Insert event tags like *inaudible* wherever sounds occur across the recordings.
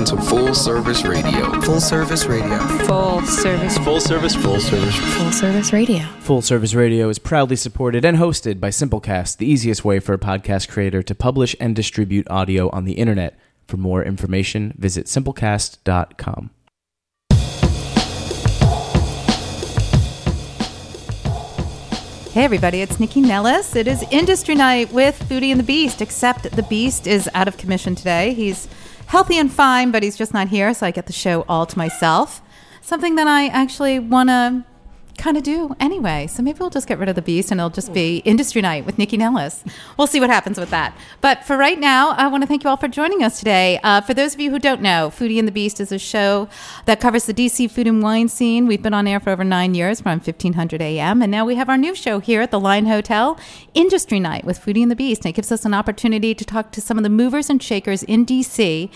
You're tuned into Full Service Radio. Full service radio. Full service. Full service, full service. Full service radio. Full Service Radio is proudly supported and hosted by Simplecast, the easiest way for a podcast creator to publish and distribute audio on the internet. For more information, visit simplecast.com. Hey everybody, it's Nycci Nellis. It is Industry Night with Foodie and the Beast, except the Beast is out of commission today. He's healthy and fine, but he's just not here, so I get the show all to myself. Something that I actually want to kind of do anyway. So maybe we'll just get rid of the Beast and it'll just be Industry Night with Nycci Nellis. We'll see what happens with that. But for right now, I want to thank you all for joining us today. Uh, for those of you who don't know, Foodie and the Beast is a show that covers the DC food and wine scene. We've been on air for over nine years from 1500 AM. And now we have our new show here at the Line Hotel, Industry Night with Foodie and the Beast. And it gives us an opportunity to talk to some of the movers and shakers in DC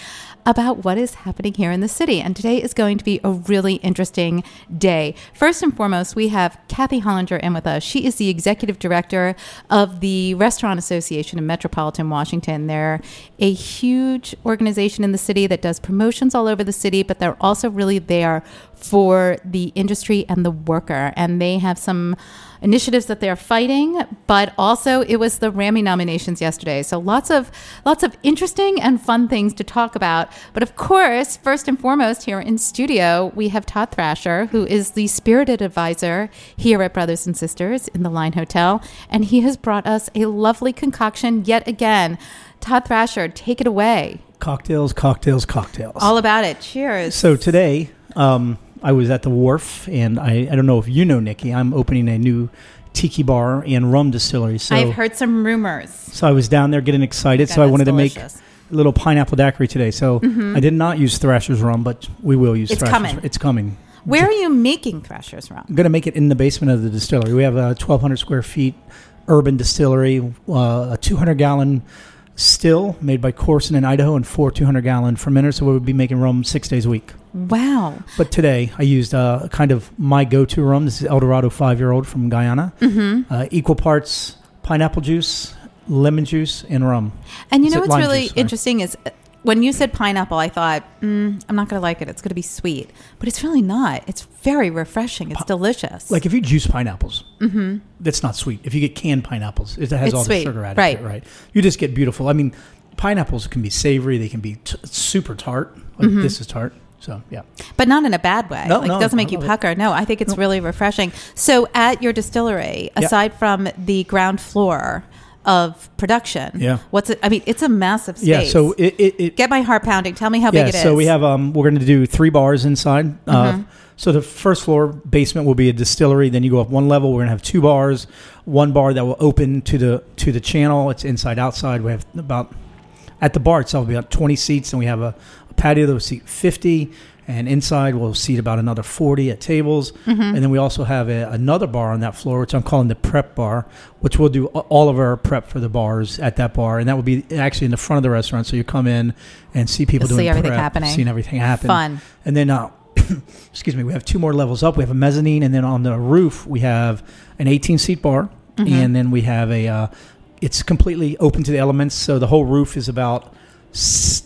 about what is happening here in the city. And today is going to be a really interesting day. First and foremost, we have Kathy Hollinger in with us. She is the executive director of the Restaurant Association in Metropolitan Washington. They're a huge organization in the city that does promotions all over the city, but they're also really there for the industry and the worker. And they have some initiatives that they're fighting, but also it was the Rammy nominations yesterday. So lots of lots of interesting and fun things to talk about. But of course, first and foremost, here in studio, we have Todd Thrasher, who is the spirited advisor here at Brothers and Sisters in the Line Hotel, and he has brought us a lovely concoction yet again. Todd Thrasher, take it away. Cocktails, cocktails, cocktails. All about it. Cheers. so today, um, I was at the wharf, and I, I don't know if you know, Nycci, I'm opening a new tiki bar and rum distillery. So, I've heard some rumors. so I was down there getting excited. God, so I wanted to make a little pineapple daiquiri today. So I did not use Thrasher's rum, but we will use It's Thrasher's. coming. It's coming. Where are you making Thrasher's rum? I'm going to make it in the basement of the distillery. We have a 1,200 square feet urban distillery, uh, a 200 gallon still made by Corson in Idaho, and four 200 gallon fermenters. So we would be making rum six days a week. Wow. But today I used uh, kind of my go-to rum. This is El Dorado five-year-old from Guyana. Mm-hmm. Uh, equal parts pineapple juice, lemon juice, and rum. And you Is know what's really juice? Interesting is uh, when you said pineapple, I thought, mm, I'm not going to like it. It's going to be sweet. But it's really not. It's very refreshing. It's delicious. Like if you juice pineapples, that's not sweet. If you get canned pineapples, it has Mm-hmm. It's all sweet, the sugar added right. to it, right? You just get beautiful. I mean, pineapples can be savory. They can be t- super tart. Like Mm-hmm. this is tart. So yeah. but not in a bad way. No, like no, it doesn't make I you love it. pucker. No, I think it's really refreshing. So at your distillery, aside from the ground floor of production, Yeah. what's it? I mean, it's a massive space. Yeah. So it, it, it get my heart pounding. Tell me how yeah, big it is. so we have um we're going to do three bars inside. Uh, Mm-hmm. so the first floor basement will be a distillery. Then you go up one level. We're going to have two bars. One bar that will open to the to the channel. It's inside outside. We have about at the bar itself we have 20 seats, and we have a, a patio that will seat 50. And inside we'll seat about another 40 at tables. Mm-hmm. And then we also have a, another bar on that floor, which I'm calling the prep bar, which we'll do all of our prep for the bars at that bar. And that will be actually in the front of the restaurant. So you come in and see people You'll doing see everything prep, happening. seeing everything happen. Fun. And then, uh, *coughs* excuse me, we have two more levels up. We have a mezzanine, and then on the roof we have an 18 seat bar, Mm-hmm. and then we have a. Uh, it's completely open to the elements, so the whole roof is about. s-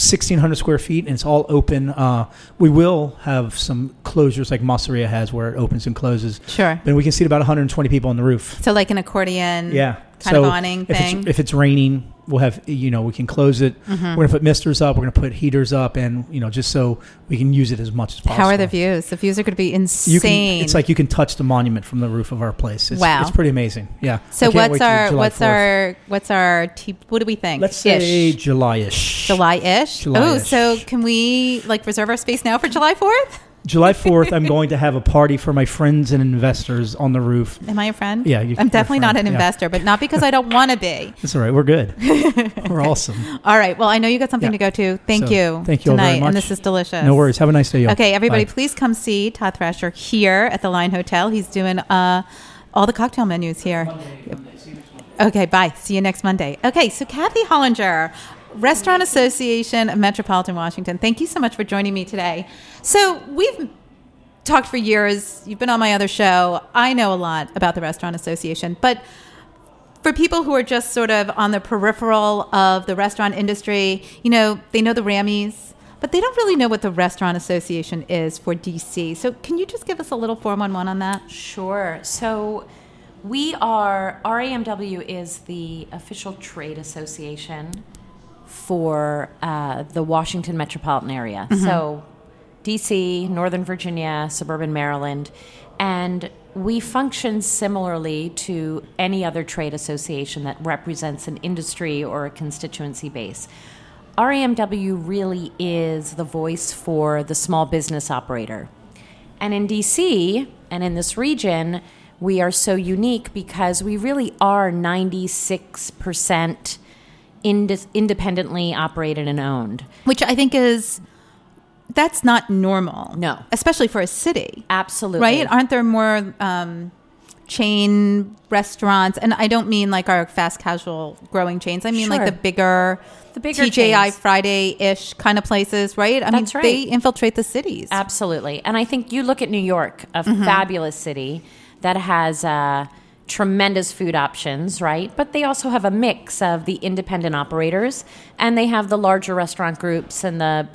1600 square feet and it's all open uh, we will have some closures like Masseria has where it opens and closes Sure. but we can seat about 120 people on the roof So like an accordion. yeah Kind of awning if thing. It's, if it's raining, we'll have you know we can close it. Mm-hmm. We're gonna put misters up. We're gonna put heaters up, and you know just so we can use it as much as possible. How are the views? The views are going to be insane. You can, it's like you can touch the monument from the roof of our place. It's, Wow. it's pretty amazing. Yeah. so what's our what's 4th. our what's our t- what do we think? Let's say Ish. July-ish. July-ish. Oh, so can we like reserve our space now for July Fourth? July 4th, I'm going to have a party for my friends and investors on the roof. Am I a friend? Yeah, you- I'm definitely not an Yeah. investor, but not because I don't *laughs* want to be. That's all right. We're good. *laughs* We're awesome. All right. Well, I know you got something Yeah. to go to. Thank So, you. thank you all tonight, very much. and this is delicious. No worries. Have a nice day, y'all. Okay, everybody, Bye. please come see Todd Thrasher here at the Line Hotel. He's doing uh, all the cocktail menus here. Okay, bye. See you next Monday. Okay, so Kathy Hollinger, Restaurant Association of Metropolitan Washington. Thank you so much for joining me today. So we've talked for years. You've been on my other show. I know a lot about the Restaurant Association, but for people who are just sort of on the peripheral of the restaurant industry, you know, they know the Rammies, but they don't really know what the Restaurant Association is for DC. So, can you just give us a little 411 on that? Sure. So we are, RAMW is the official trade association for uh, the Washington metropolitan area. So DC, Northern Virginia, suburban Maryland. And we function similarly to any other trade association that represents an industry or a constituency base. RAMW really is the voice for the small business operator. And in DC and in this region, we are so unique because we really are 96% inde- independently operated and owned. Which I think is that's not normal. No. especially for a city, Absolutely. right? Aren't there more um, chain restaurants? And I don't mean like our fast casual growing chains. I mean like the bigger, The bigger TGI. Friday ish kind of places, right? I That's mean, right. they infiltrate the cities. Absolutely. And I think you look at New York, a Mm-hmm. fabulous city that has uh, tremendous food options, right? But they also have a mix of the independent operators and they have the larger restaurant groups and the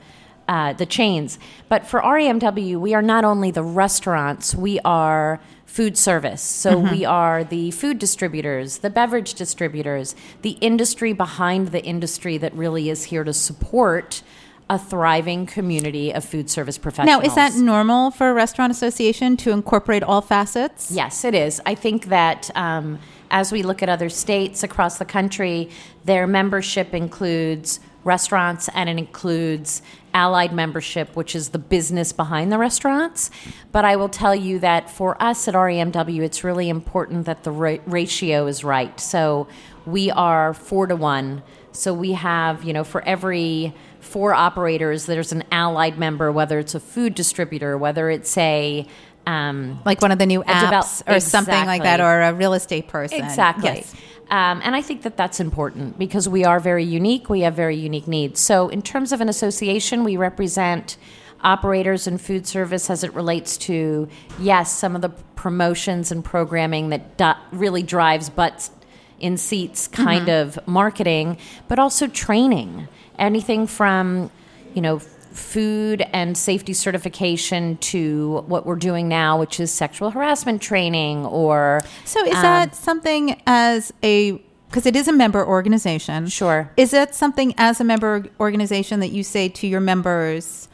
uh, the chains. But for RAMW, we are not only the restaurants, we are food service. So Mm-hmm. we are the food distributors, the beverage distributors, the industry behind the industry that really is here to support a thriving community of food service professionals. now, is that normal for a restaurant association to incorporate all facets? Yes, it is. I think that um, as we look at other states across the country, their membership includes restaurants and it includes allied membership, which is the business behind the restaurants. But I will tell you that for us at RAMW, it's really important that the ra- ratio is right. So we are four to one. So we have, you know, for every four operators, there's an allied member, whether it's a food distributor, whether it's a um, Like one of the new apps or something like that, or a real estate person. Exactly. Yes. Um, and I think that that's important because we are very unique. We have very unique needs. So, in terms of an association, we represent operators in food service as it relates to, yes, some of the promotions and programming that do- really drives butts in seats kind of marketing, but also training. Anything from, you know, food and safety certification to what we're doing now, which is sexual harassment training or So is um, that something as a because it is a member organization? Sure. Is that something as a member organization that you say to your members?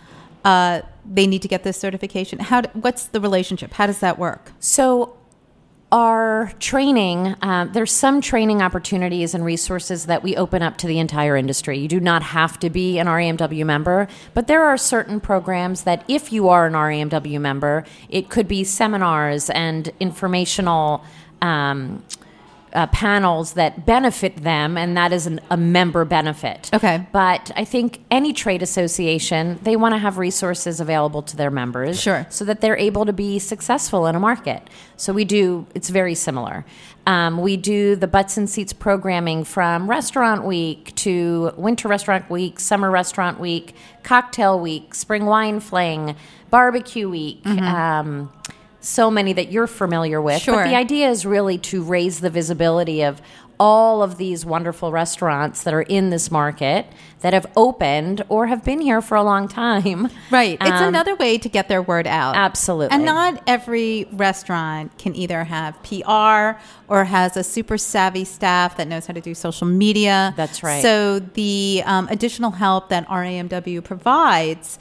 Uh, they need to get this certification. How? d- What's the relationship? How does that work? So, our training, um, there's some training opportunities and resources that we open up to the entire industry. You do not have to be an RAMW member, but there are certain programs that, if you are an RAMW member, it could be seminars and informational. Um, uh, panels that benefit them, and that is an, a member benefit. Okay. But I think any trade association, they want to have resources available to their members. Sure. So that they're able to be successful in a market. So we do, it's very similar. Um, we do the butts and seats programming from restaurant week to winter restaurant week, summer restaurant week, cocktail week, spring wine fling, barbecue week. Um, so many that you're familiar with. Sure. But the idea is really to raise the visibility of all of these wonderful restaurants that are in this market that have opened or have been here for a long time. Right. It's Um, another way to get their word out. Absolutely. And not every restaurant can either have PR or has a super savvy staff that knows how to do social media. That's right. So the um, additional help that RAMW provides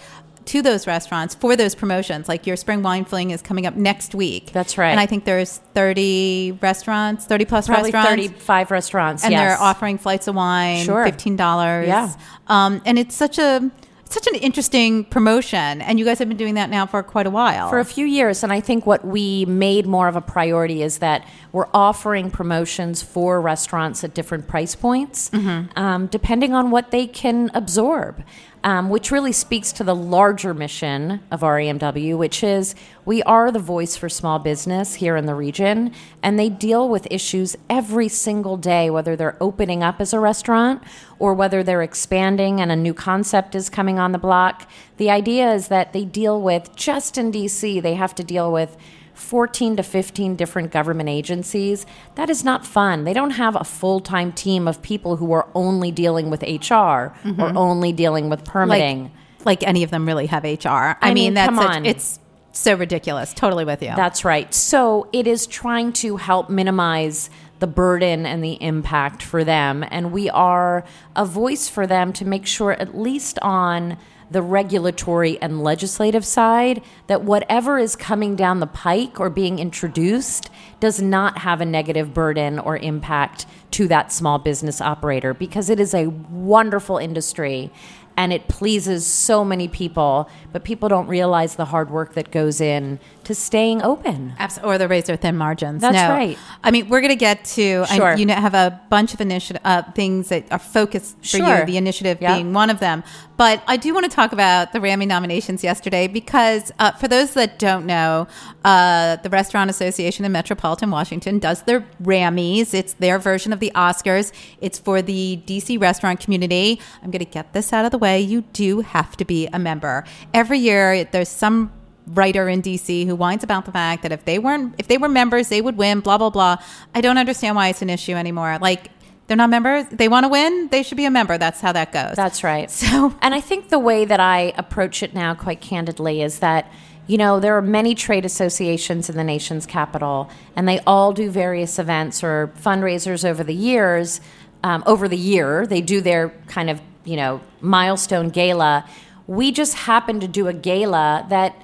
to those restaurants for those promotions, like your spring wine fling is coming up next week. That's right. And I think there's 30 restaurants, 30 plus Probably restaurants. 35 restaurants. and yes. they're offering flights of wine, Sure. fifteen dollars. Yeah. um, and it's such a such an interesting promotion, and you guys have been doing that now for quite a while. for a few years. And I think what we made more of a priority is that we're offering promotions for restaurants at different price points, um, depending on what they can absorb. Um, which really speaks to the larger mission of RAMW, which is we are the voice for small business here in the region, and they deal with issues every single day, whether they're opening up as a restaurant or whether they're expanding and a new concept is coming on the block. The idea is that they deal with, just in DC, they have to deal with 14 to 15 different government agencies, that is not fun. They don't have a full time team of people who are only dealing with HR or only dealing with permitting. Mm-hmm. like, like any of them really have HR. I, I mean, mean, that's come such- on. it's so ridiculous. Totally with you. That's right. So it is trying to help minimize the burden and the impact for them. And we are a voice for them to make sure, at least on the regulatory and legislative side, that whatever is coming down the pike or being introduced does not have a negative burden or impact to that small business operator because it is a wonderful industry and it pleases so many people, but people don't realize the hard work that goes in to staying open. Abs- or the razor thin margins. That's No. right. I mean, we're going to get to. I- Sure. you know, have a bunch of initiative uh, things that are focused for Sure. you. The initiative Yeah. being one of them. But I do want to talk about the Rammy nominations yesterday because, uh, for those that don't know, uh, the Restaurant Association in Metropolitan Washington does their Rammys. It's their version of the Oscars. It's for the DC restaurant community. I'm going to get this out of the way. You do have to be a member. Every year, there's some writer in DC who whines about the fact that if they weren't if they were members they would win blah blah blah. I don't understand why it's an issue anymore. Like they're not members, they want to win, they should be a member. That's how that goes. That's right. *laughs* So- and I think the way that I approach it now, quite candidly, is that you know there are many trade associations in the nation's capital, and they all do various events or fundraisers over the years. Um, over the year, they do their kind of you know milestone gala. We just happen to do a gala that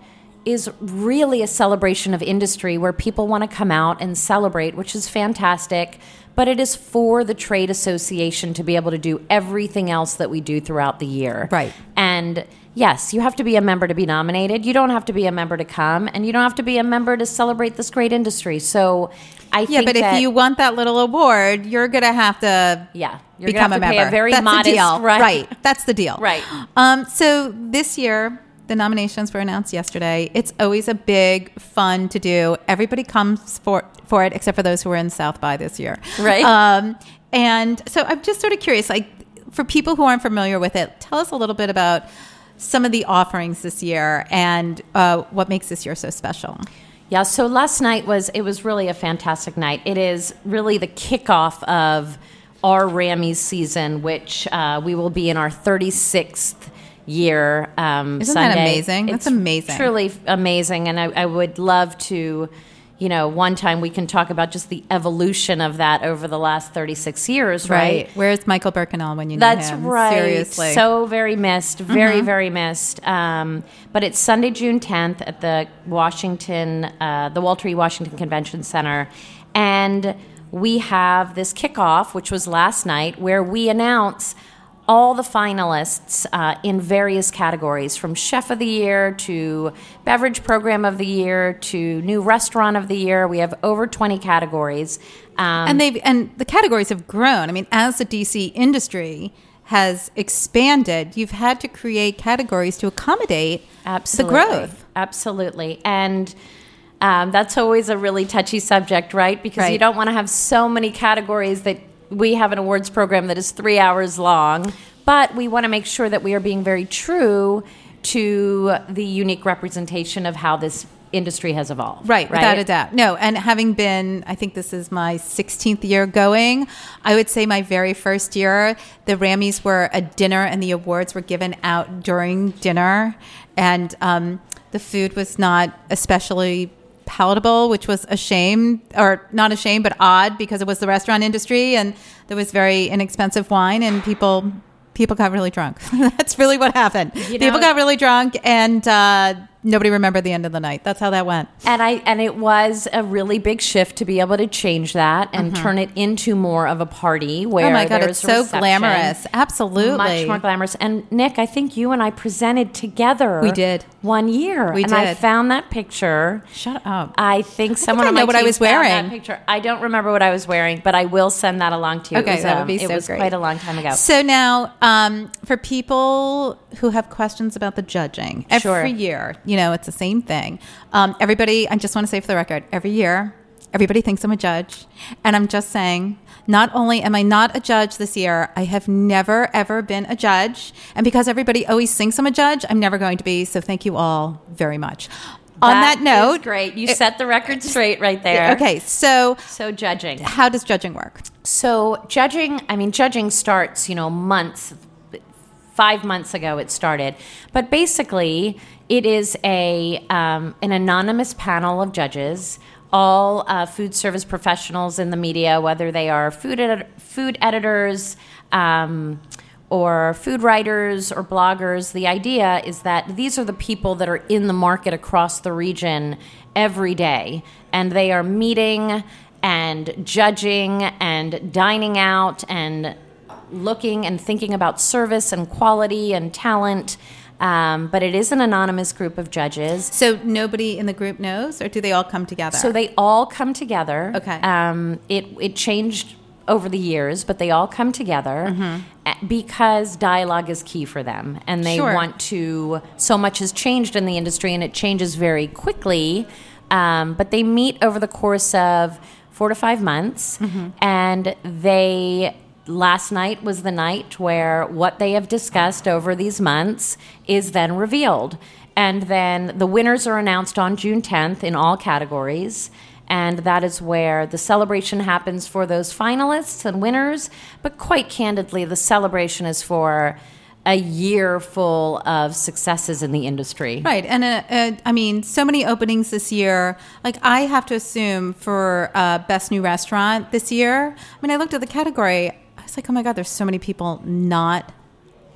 is really a celebration of industry where people want to come out and celebrate, which is fantastic. But it is for the trade association to be able to do everything else that we do throughout the year. Right. And yes, you have to be a member to be nominated. You don't have to be a member to come, and you don't have to be a member to celebrate this great industry. So I yeah, but if you want that little award, you're gonna have to Yeah, become to a member. a very That's modest- deal, right. That's the deal, Right. Um, so this year. The nominations were announced yesterday. It's always a big fun to do. Everybody comes for for it, except for those who were in South by this year, Right. Um, and so I'm just sort of curious, like for people who aren't familiar with it, tell us a little bit about some of the offerings this year and uh, what makes this year so special. Yeah, so last night was it was really a fantastic night. It is really the kickoff of our Rammies season, which uh, we will be in our 36th year. Um, Isn't that Sunday. amazing? That's It's amazing. Truly amazing, and I, I would love to. You know, one time we can talk about just the evolution of that over the last 36 years, right? Where's Michael Birchenall when you need That's him? right. Seriously. So very missed. Very, Mm-hmm. very missed. Um, but it's Sunday, June 10th at the Washington, uh, the Walter E. Washington Convention Center. And we have this kickoff, which was last night, where we announce all the finalists uh, in various categories from Chef of the Year to Beverage Program of the Year to New Restaurant of the Year. We have over 20 categories. Um, and they've and the categories have grown. I mean, as the DC industry has expanded, you've had to create categories to accommodate Absolutely. the growth. Absolutely. And um, that's always a really touchy subject, right? Because you don't want to have so many categories that we have an awards program that is three hours long, but we want to make sure that we are being very true to the unique representation of how this industry has evolved. Right, without a doubt. No, and having been, I think this is my 16th year going, I would say my very first year, the Rammys were a dinner and the awards were given out during dinner. And um, the food was not especially palatable, which was a shame, or not a shame, but odd because it was the restaurant industry and there was very inexpensive wine and people. People got really drunk. *laughs* That's really what happened. You people got really drunk, and uh, nobody remembered the end of the night. That's how that went. And I and it was a really big shift to be able to change that and turn it into more of a party where Mm-hmm. Oh my god, it's so glamorous. Absolutely. much more glamorous. And Nick, I think you and I presented together. We did. one year. We and I found that picture. Shut up. I think someone I on know my what I was wearing. That picture. I don't remember what I was wearing, but I will send that along to you. Okay, it was, that would um, be it so was great. quite a long time ago. So now, um, for people who have questions about the judging, every Sure. year, you know, it's the same thing. Um, everybody, I just want to say for the record, every year, everybody thinks I'm a judge. And I'm just saying, not only am I not a judge this year, I have never, ever been a judge. And because everybody always thinks I'm a judge, I'm never going to be. So thank you all very much. on that note, great. You it- set the record straight right there. Okay, so So judging. how does judging work? So judging, I mean, judging starts, you know, months, five months ago it started. But basically, it is a um, an anonymous panel of judges, all uh, food service professionals in the media, whether they are food edit- food editors. Um, or food writers or bloggers, the idea is that these are the people that are in the market across the region every day, and they are meeting and judging and dining out and looking and thinking about service and quality and talent. Um, but it is an anonymous group of judges. So nobody in the group knows, or do they all come together? So they all come together. Okay. Um, it it changed over the years, but they all come together uh, because dialogue is key for them, and they Sure. want to. So much has changed in the industry, and it changes very quickly. Um, but they meet over the course of four to five months, and they. Last night was the night where what they have discussed over these months is then revealed. And then the winners are announced on June 10th in all categories. And that is where the celebration happens for those finalists and winners. But quite candidly, the celebration is for a year full of successes in the industry. Right, and uh, uh, I mean, so many openings this year. Like, I have to assume for uh, best new restaurant this year. I mean, I looked at the category. Like, oh my god, there's so many people not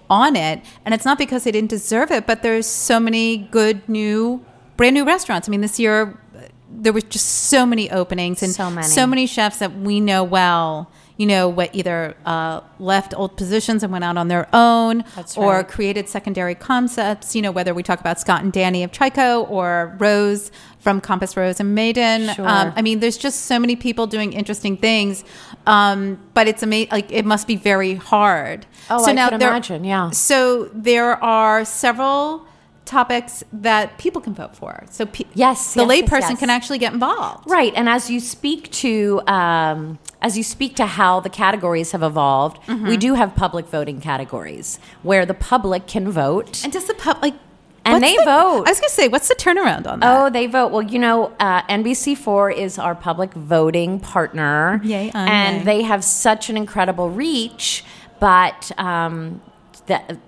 on it, and it's not because they didn't deserve it, but there's so many good new, brand new restaurants. I mean, this year uh, there was just so many openings and So many. so many chefs that we know well. You know, what either uh, left old positions and went out on their own, That's or right. created secondary concepts. You know, whether we talk about Scott and Danny of Chiko or Rose from Compass Rose and Maydan. Sure. Um, I mean, there's just so many people doing interesting things, um, but it's amazing. Like it must be very hard. Oh, so I could imagine, yeah. So there are several topics that people can vote for. So pe- Yes, the yes, yes, layperson yes. can actually get involved. Right, and as you speak to um, as you speak to how the categories have evolved, Mm-hmm. we do have public voting categories where the public can vote. And does the public like? And what's they the- vote. I was gonna say, what's the turnaround on that? Oh, they vote. Well, you know, uh, NBC4 is our public voting partner. Yay, and yay. they have such an incredible reach, but um, that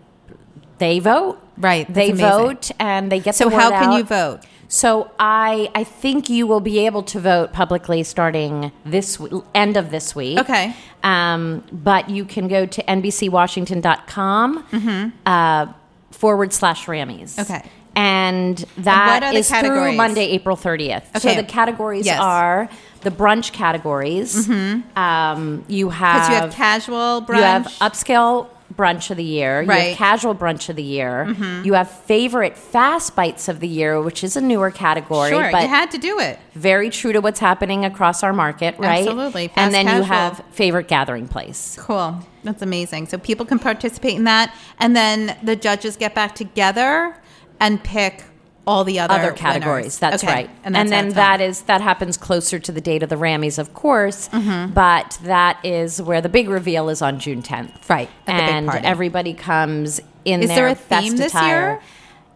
they vote. Right, They amazing. vote and they get So the word how can out. you vote? So I I think you will be able to vote publicly starting this w- end of this week. Okay. Um, but you can go to nbcwashington.com uh, forward slash Rammies. Mm-hmm. Okay. And that the is through? Monday, April 30th. So Okay. the categories Yes. Mm-hmm. are the brunch categories. Um, you have you have casual brunch. you have upscale brunch of the year. You Right. Mm-hmm. have casual brunch of the year. You have favorite fast bites of the year, which is a newer category, sure, but you had to do it. very true to what's happening across our market, right? Absolutely. Fast and then you have favorite gathering place. Cool. That's amazing. So people can participate in that, and then the judges get back together and pick all the other Other categories. winners. That's Okay. right. And, And, that's how then that is that happens closer to the date of the Rammies, of course. Mm-hmm. But that is where the big reveal is on June 10th. Right, at the big and everybody comes in Is their there a theme this attire. year?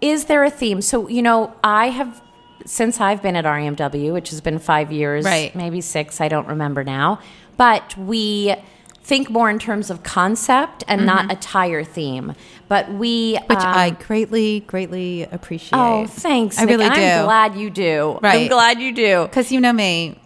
Is there a theme? So you know, I have since I've been at RMW, which has been five years, Right. maybe six. I don't remember now. But we think more in terms of concept and not attire theme. But we, Mm-hmm. which um, I greatly, greatly appreciate. Oh, thanks. I Nick. really do. I'm glad you do. Right. I'm glad you do. because you know me,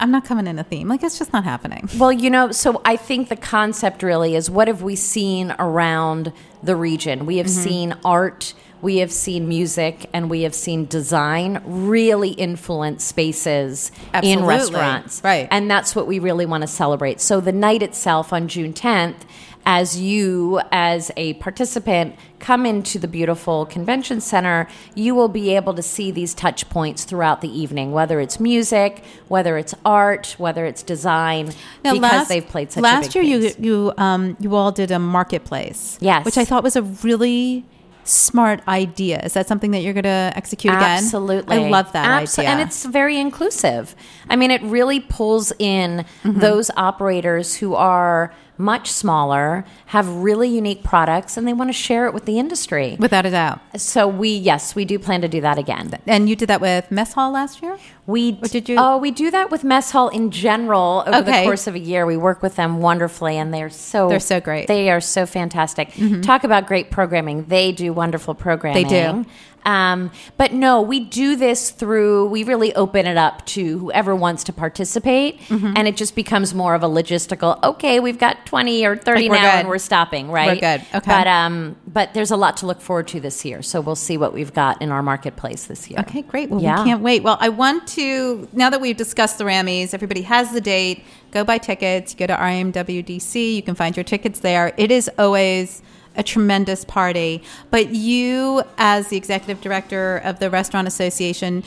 I'm not coming in a theme. Like it's just not happening. Well, you know, so I think the concept really is what have we seen around the region? We have Mm-hmm. seen art, we have seen music, and we have seen design really influence spaces in restaurants. Right. And that's what we really want to celebrate. So the night itself on June 10th, as you, as a participant, come into the beautiful convention center, you will be able to see these touch points throughout the evening, whether it's music, whether it's art, whether it's design, because they've played such last a big year you you um you all did a marketplace Yes. which i thought was a really smart idea is that something that you're going to execute again Absolutely. i love that Abso- idea And it's very inclusive. I mean, it really pulls in Mm-hmm. those operators who are much smaller, have really unique products, and they want to share it with the industry. Without a doubt. So we, yes, we do plan to do that again. And you did that with Mess Hall last year? We Or did you- Oh, we do that with Mess Hall in general over Okay. the course of a year. We work with them wonderfully, and they're so They're so great. Mm-hmm. They are so fantastic. Talk about great programming. They do wonderful programming. They do. Um, but no, we do this through. We really open it up to whoever wants to participate, Mm-hmm. and it just becomes more of a logistical. Okay, we've got twenty or thirty Like, now, good. and we're stopping. Right, We're good. Okay. But um, but there's a lot to look forward to this year. So we'll see what we've got in our marketplace this year. Okay, great. Well, Yeah. we can't wait. Well, I want to, now that we've discussed the Rammies, everybody has the date. Go buy tickets. Go to RMWDC. You can find your tickets there. It is always a tremendous party. But you, as the executive director of the Restaurant Association,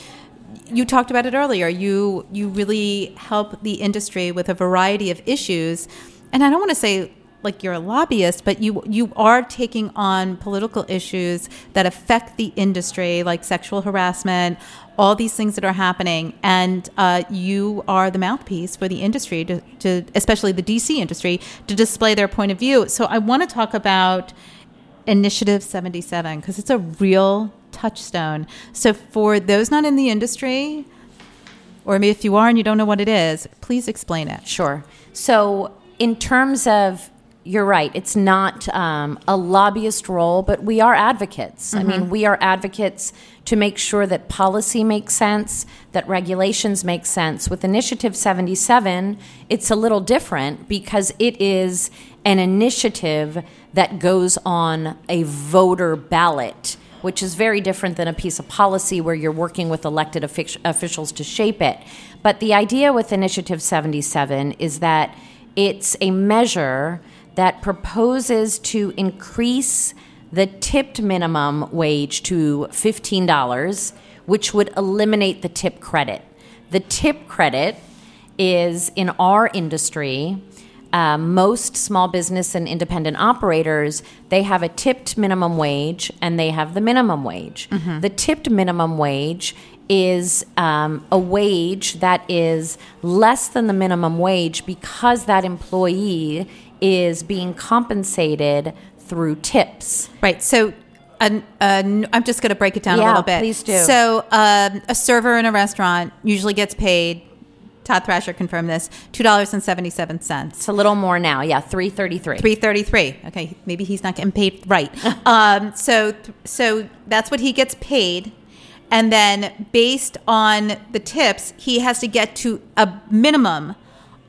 you talked about it earlier. You you really help the industry with a variety of issues, and I don't want to say like you're a lobbyist, but you you are taking on political issues that affect the industry, like sexual harassment, all these things that are happening, and uh, you are the mouthpiece for the industry, to, to especially the DC industry, to display their point of view. So I want to talk about Initiative 77 because it's a real touchstone. So for those not in the industry, or maybe if you are and you don't know what it is, please explain it. Sure. So, in terms of, you're right, it's not um, a lobbyist role, but we are advocates. I mean, we are advocates to make sure that policy makes sense, that regulations make sense. With Initiative 77, it's a little different because it is an initiative that goes on a voter ballot which is very different than a piece of policy where you're working with elected offic- officials to shape it. But the idea with Initiative 77 is that it's a measure that proposes to increase the tipped minimum wage to $15, which would eliminate the tip credit. The tip credit is in our industry uh, most small business and independent operators they have a tipped minimum wage and they have the minimum wage the tipped minimum wage is um, a wage that is less than the minimum wage because that employee is being compensated through tips Right. So, an, an, I'm just going to break it down a little bit. please do. So, um, a server in a restaurant usually gets paid. Todd Thrasher confirmed this: two dollars and seventy-seven cents. it's a little more now yeah 333 Three thirty-three. Okay, maybe he's not getting paid right. *laughs* um, so, so that's what he gets paid, and then based on the tips, he has to get to a minimum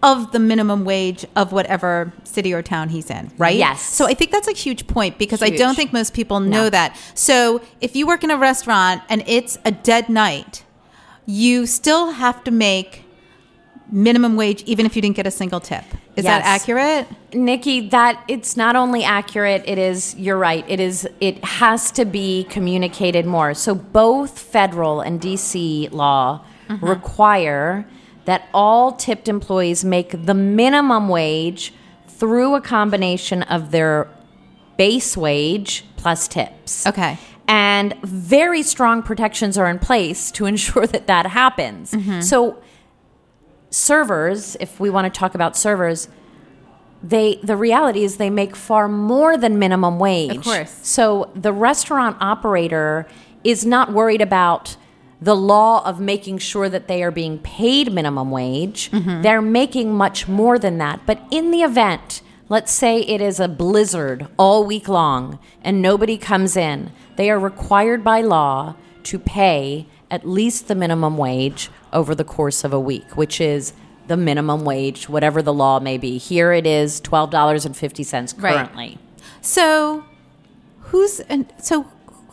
of the minimum wage of whatever city or town he's in. Right? Yes. So I think that's a huge point because I don't think most people know No. that. So if you work in a restaurant and it's a dead night, you still have to make minimum wage even if you didn't get a single tip. Is that accurate? Nycci, that it's not only accurate, it is you're right. It is it has to be communicated more. So both federal and DC law mm-hmm. require that all tipped employees make the minimum wage through a combination of their base wage plus tips. Okay. And very strong protections are in place to ensure *laughs* that that happens. Mm-hmm. So servers, if we want to talk about servers, they the reality is they make far more than minimum wage. Of course. So the restaurant operator is not worried about the law of making sure that they are being paid minimum wage. Mm-hmm. They're making much more than that. But in the event, let's say it is a blizzard all week long and nobody comes in, they are required by law to pay at least the minimum wage over the course of a week, which is the minimum wage, whatever the law may be. Here it is $12.50 Right. currently. So, who's and so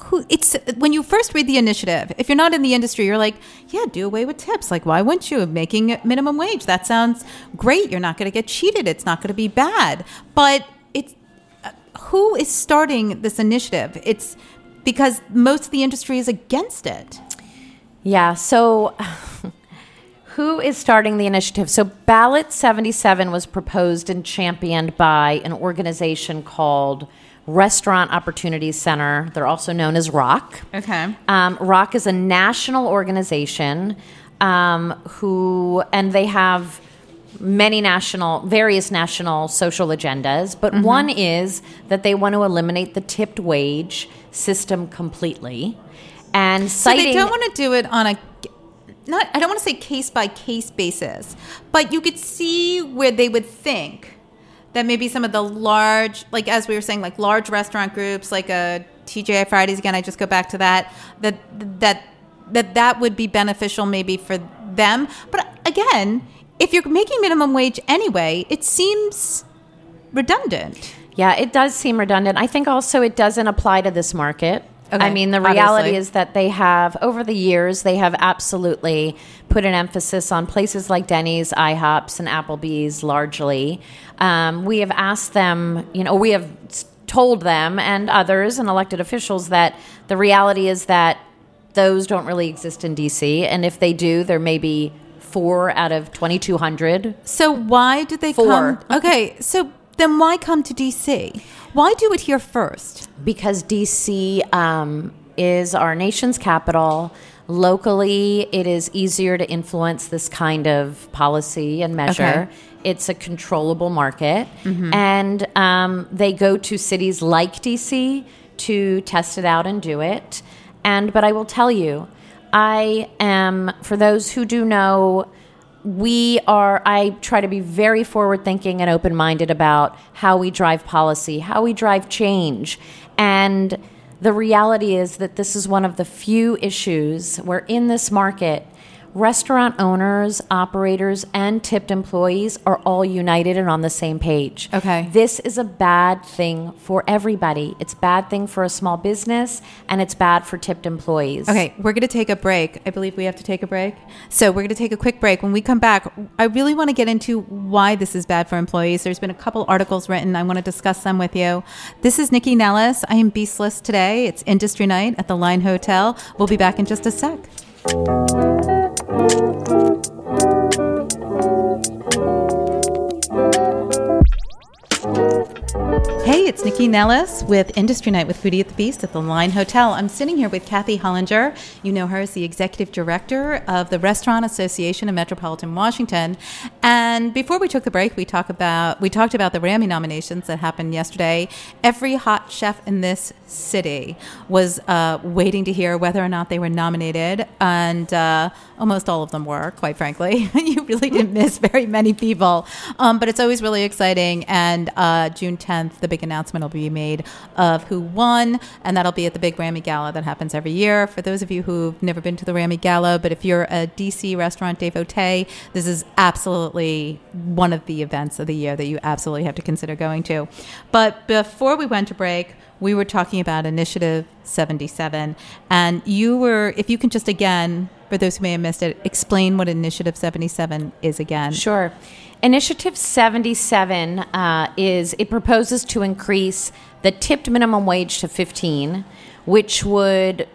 who? It's when you first read the initiative. If you're not in the industry, you're like, yeah, do away with tips. Like, why wouldn't you? Making minimum wage. That sounds great. You're not going to get cheated. It's not going to be bad. But it's uh, who is starting this initiative? It's because most of the industry is against it. Yeah. So, *laughs* who is starting the initiative? So, Ballot 77 was proposed and championed by an organization called Restaurant Opportunities Center. They're also known as ROC. Okay. Um, ROC is a national organization um, who, and they have many national, various national social agendas, but Mm-hmm. one is that they want to eliminate the tipped wage system completely. And So citing, they don't want to do it on a not I don't want to say case by case basis, but you could see where they would think that maybe some of the large like as we were saying like large restaurant groups like a TGI Fridays again I just go back to that that that that that would be beneficial maybe for them. But again, if you're making minimum wage anyway, it seems redundant. Yeah, it does seem redundant. I think also it doesn't apply to this market. Okay, I mean, the reality obviously. is that they have, over the years, they have absolutely put an emphasis on places like Denny's, IHOPs, and Applebee's largely. Um, we have asked them, you know, we have told them and others and elected officials that the reality is that those don't really exist in DC. And if they do, there may be four out of 2,200 So why did they Four. come? Okay, so then why come to DC? Why do it here first? because DC um, is our nation's capital. Locally, it is easier to influence this kind of policy and measure. Okay. It's a controllable market. And um, they go to cities like DC to test it out and do it. And, but I will tell you, I am, for those who do know, we are i try to be very forward thinking and open minded about how we drive policy how we drive change. And the reality is that this is one of the few issues where in this market restaurant owners operators and tipped employees are all united and on the same page Okay. this is a bad thing for everybody it's a bad thing for a small business and it's bad for tipped employees Okay, we're going to take a break. I believe we have to take a break. So we're going to take a quick break. When we come back, I really want to get into why this is bad for employees. There's been a couple articles written. I want to discuss them with you. This is Nycci Nellis. I am Beastless today. It's Industry Night at the Line Hotel. We'll be back in just a sec. It's Nycci Nellis with Industry Night with Foodie at the Beast at the Line Hotel. I'm sitting here with Kathy Hollinger. You know her as the executive director of the Restaurant Association of Metropolitan Washington. And before we took the break, we talk about we talked about the Rammy nominations that happened yesterday. Every hot chef in this city was uh, waiting to hear whether or not they were nominated, and uh, almost all of them were. Quite frankly, *laughs* you really didn't miss very many people. Um, but it's always really exciting. And uh, June 10th, the big announcement will be made of who won, and that'll be at the big Rammy Gala that happens every year. For those of you who've never been to the Rammy Gala, but if you're a DC restaurant devotee, this is absolutely one of the events of the year that you absolutely have to consider going to. But before we went to break, we were talking about Initiative 77, and you were, if you can just again, for those who may have missed it, explain what Initiative 77 is again. Sure. Initiative 77 uh, is it proposes to increase the tipped minimum wage to 15, which would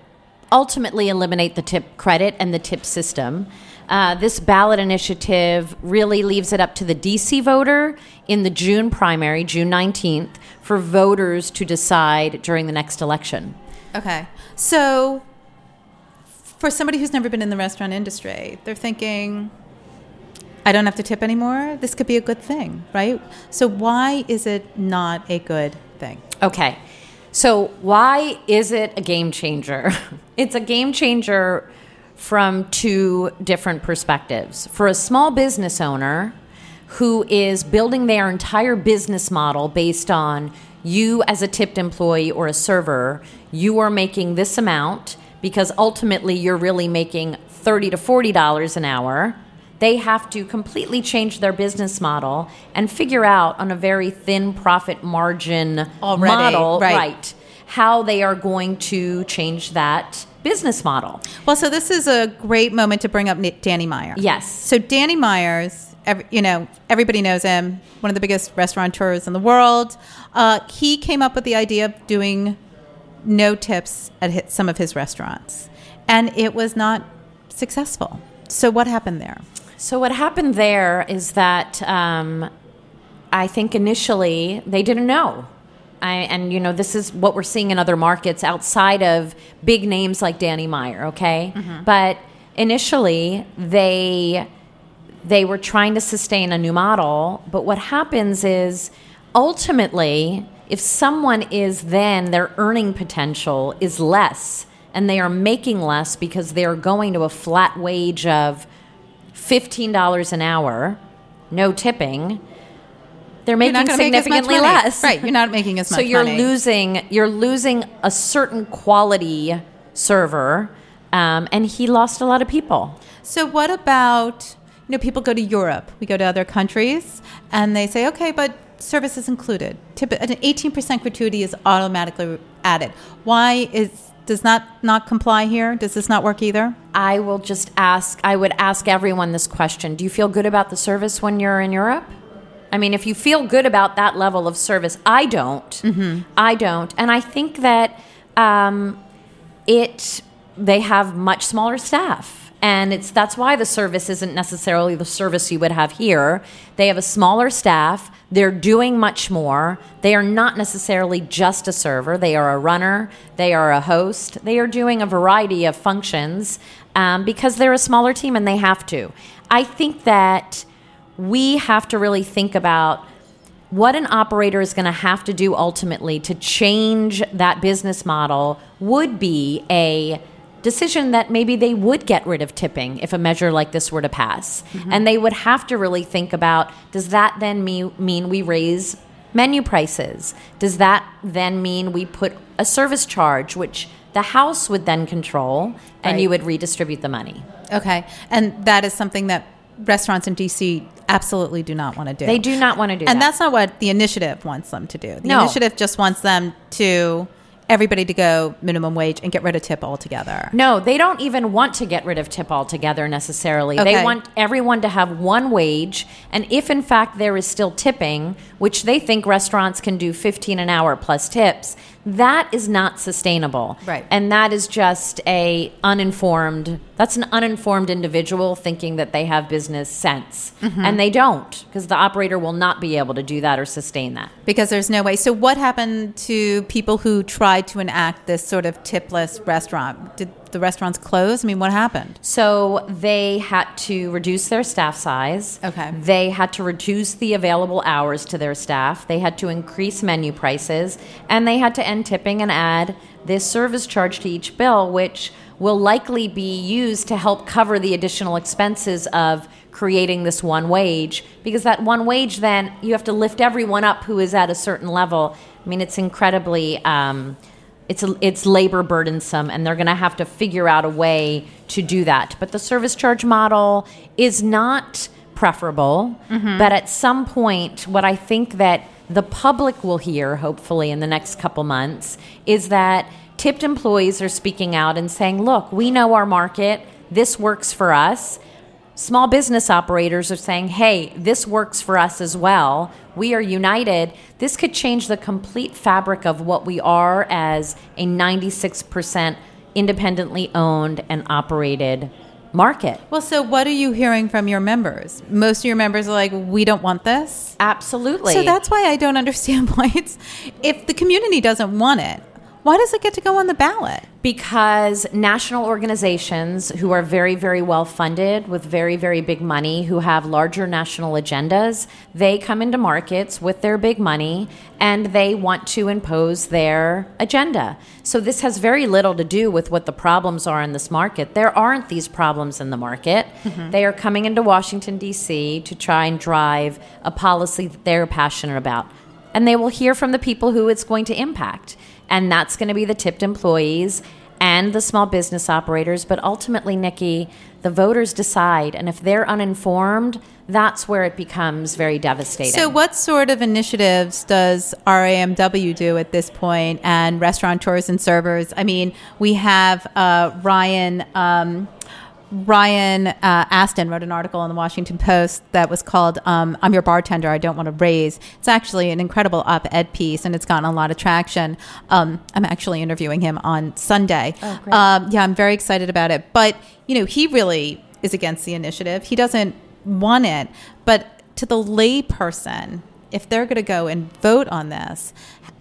ultimately eliminate the tip credit and the tip system. Uh, this ballot initiative really leaves it up to the DC voter in the June primary, June 19th, for voters to decide during the next election. Okay. So, for somebody who's never been in the restaurant industry, they're thinking, I don't have to tip anymore. This could be a good thing, right? So, why is it not a good thing? Okay. So, why is it a game changer? *laughs* it's a game changer from two different perspectives. For a small business owner who is building their entire business model based on you as a tipped employee or a server, you are making this amount because ultimately you're really making 30 to 40 dollars an hour they have to completely change their business model and figure out on a very thin profit margin Already, model right. how they are going to change that business model Well, so this is a great moment to bring up Danny Meyer. yes So Danny Meyers, every, you know, everybody knows him, one of the biggest restaurateurs in the world. Uh, he came up with the idea of doing no tips at hi- some of his restaurants, and it was not successful. So what happened there? So what happened there is that um, I think initially they didn't know. I, and you know this is what we're seeing in other markets outside of big names like Danny Meyer, okay? But initially they they were trying to sustain a new model. But what happens is ultimately, if someone is then their earning potential is less and they are making less because they're going to a flat wage of $15 an hour, no tipping, they're making make significantly less. Right. You're not making as *laughs* much So you're money. losing you're losing a certain quality server, um, and he lost a lot of people. So what about you know people go to Europe, we go to other countries, and they say, okay, but service is included. Tip, an 18% gratuity is automatically added. Why is does not not comply here? Does this not work either? I will just ask. I would ask everyone this question: Do you feel good about the service when you're in Europe? I mean, if you feel good about that level of service, I don't. I don't, and I think that um, it they have much smaller staff and it's that's why the service isn't necessarily the service you would have here. They have a smaller staff. They're doing much more. They are not necessarily just a server. They are a runner. They are a host. They are doing a variety of functions um, because they're a smaller team and they have to. I think that we have to really think about what an operator is going to have to do ultimately to change that business model would be a decision that maybe they would get rid of tipping if a measure like this were to pass. Mm-hmm. And they would have to really think about does that then mean, mean we raise menu prices? Does that then mean we put a service charge, which the house would then control and Right. you would redistribute the money? Okay, and that is something that restaurants in DC absolutely do not want to do. They do not want to do and that. that's not what the initiative wants them to do. The No. initiative just wants them to everybody to go minimum wage and get rid of tip altogether. No, they don't even want to get rid of tip altogether necessarily. Okay. They want everyone to have one wage. And if in fact there is still tipping, which they think restaurants can do 15 an hour plus tips, that is not sustainable. Right. And that is just a uninformed that's an uninformed individual thinking that they have business sense. Mm-hmm. And they don't because the operator will not be able to do that or sustain that. because there's no way. So, what happened to people who tried to enact this sort of tipless restaurant? Did the restaurants close? I mean, what happened? So they had to reduce their staff size. Okay. They had to reduce the available hours to their staff. They had to increase menu prices. And they had to end tipping and add this service charge to each bill, which will likely be used to help cover the additional expenses of creating this one wage. Because that one wage, then, you have to lift everyone up who is at a certain level. I mean, it's incredibly. Um, it's it's labor burdensome and they're going to have to figure out a way to do that. But the service charge model is not preferable mm-hmm. but at some point what i think that the public will hear hopefully in the next couple months is that tipped employees are speaking out and saying look we know our market. This works for us small business operators are saying, hey, this works for us as well. We are united. This could change the complete fabric of what we are as a 96% independently owned and operated market. Well, so what are you hearing from your members? Most of your members are like, we don't want this. Absolutely. So that's why I don't *laughs* understand why it's, if the community doesn't want it, why does it get to go on the ballot? because national organizations who are very very well funded with very very big money who have larger national agendas they come into markets with their big money and they want to impose their agenda. So this has very little to do with what the problems are in this market. There aren't these problems in the market. Mm-hmm. They are coming into washington d.c to try and drive a policy that they're passionate about. And they will hear from the people who it's going to impact and that's going to be the tipped employees and the small business operators. But ultimately, Nycci, the voters decide, and if they're uninformed, that's where it becomes very devastating. So, what sort of initiatives does RAMW do at this point and restaurateurs and servers? I mean, we have uh, Ryan. Um, Ryan uh, Aston wrote an article in the Washington Post that was called um, "I'm Your Bartender, I Don't Want to Raise." It's actually an incredible op-ed piece, and it's gotten a lot of traction. Um, I'm actually interviewing him on Sunday. Oh, great. Um, yeah, I'm very excited about it. But you know, he really is against the initiative. He doesn't want it. But to the layperson, if they're going to go and vote on this,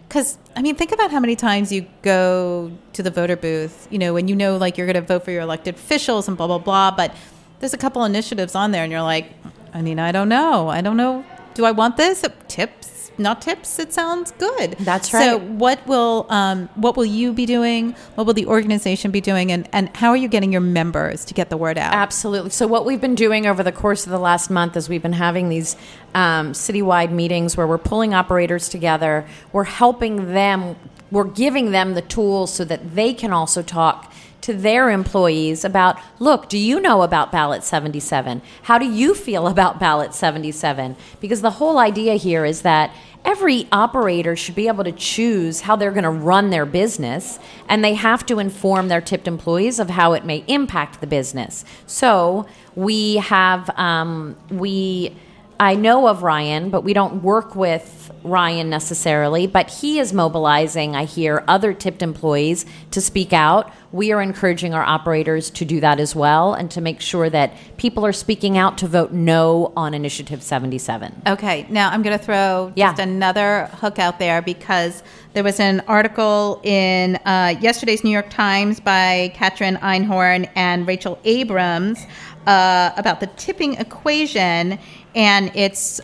because I mean, think about how many times you go to the voter booth, you know, when you know like you're going to vote for your elected officials and blah blah blah. But there's a couple initiatives on there, and you're like, I mean, I don't know. I don't know. Do I want this? Tips, not tips. It sounds good. That's right. So, what will um, what will you be doing? What will the organization be doing? And and how are you getting your members to get the word out? Absolutely. So, what we've been doing over the course of the last month is we've been having these um, citywide meetings where we're pulling operators together. We're helping them, we're giving them the tools so that they can also talk to their employees about look, do you know about Ballot 77? How do you feel about Ballot 77? Because the whole idea here is that every operator should be able to choose how they're going to run their business and they have to inform their tipped employees of how it may impact the business. So we have um, we i know of ryan but we don't work with ryan necessarily but he is mobilizing i hear other tipped employees to speak out we are encouraging our operators to do that as well and to make sure that people are speaking out to vote no on initiative 77 Okay, now I'm going to throw Yeah. just another hook out there because there was an article in uh, yesterday's New York Times by Catrin Einhorn and Rachel Abrams uh, about the tipping equation, and it's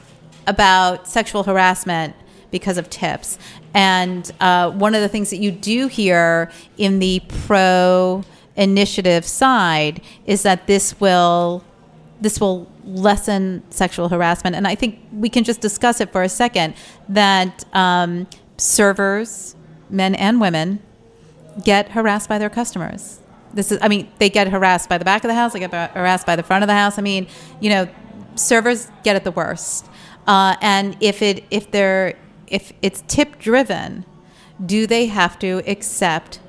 about sexual harassment because of tips. And uh, one of the things that you do hear in the pro initiative side is that this will this will lessen sexual harassment. And I think we can just discuss it for a second that um, servers, men and women, get harassed by their customers. This is, I mean, they get harassed by the back of the house, they get harassed by the front of the house. I mean, you know, servers get it the worst. Uh, and if it if they're if it's tip driven, do they have to accept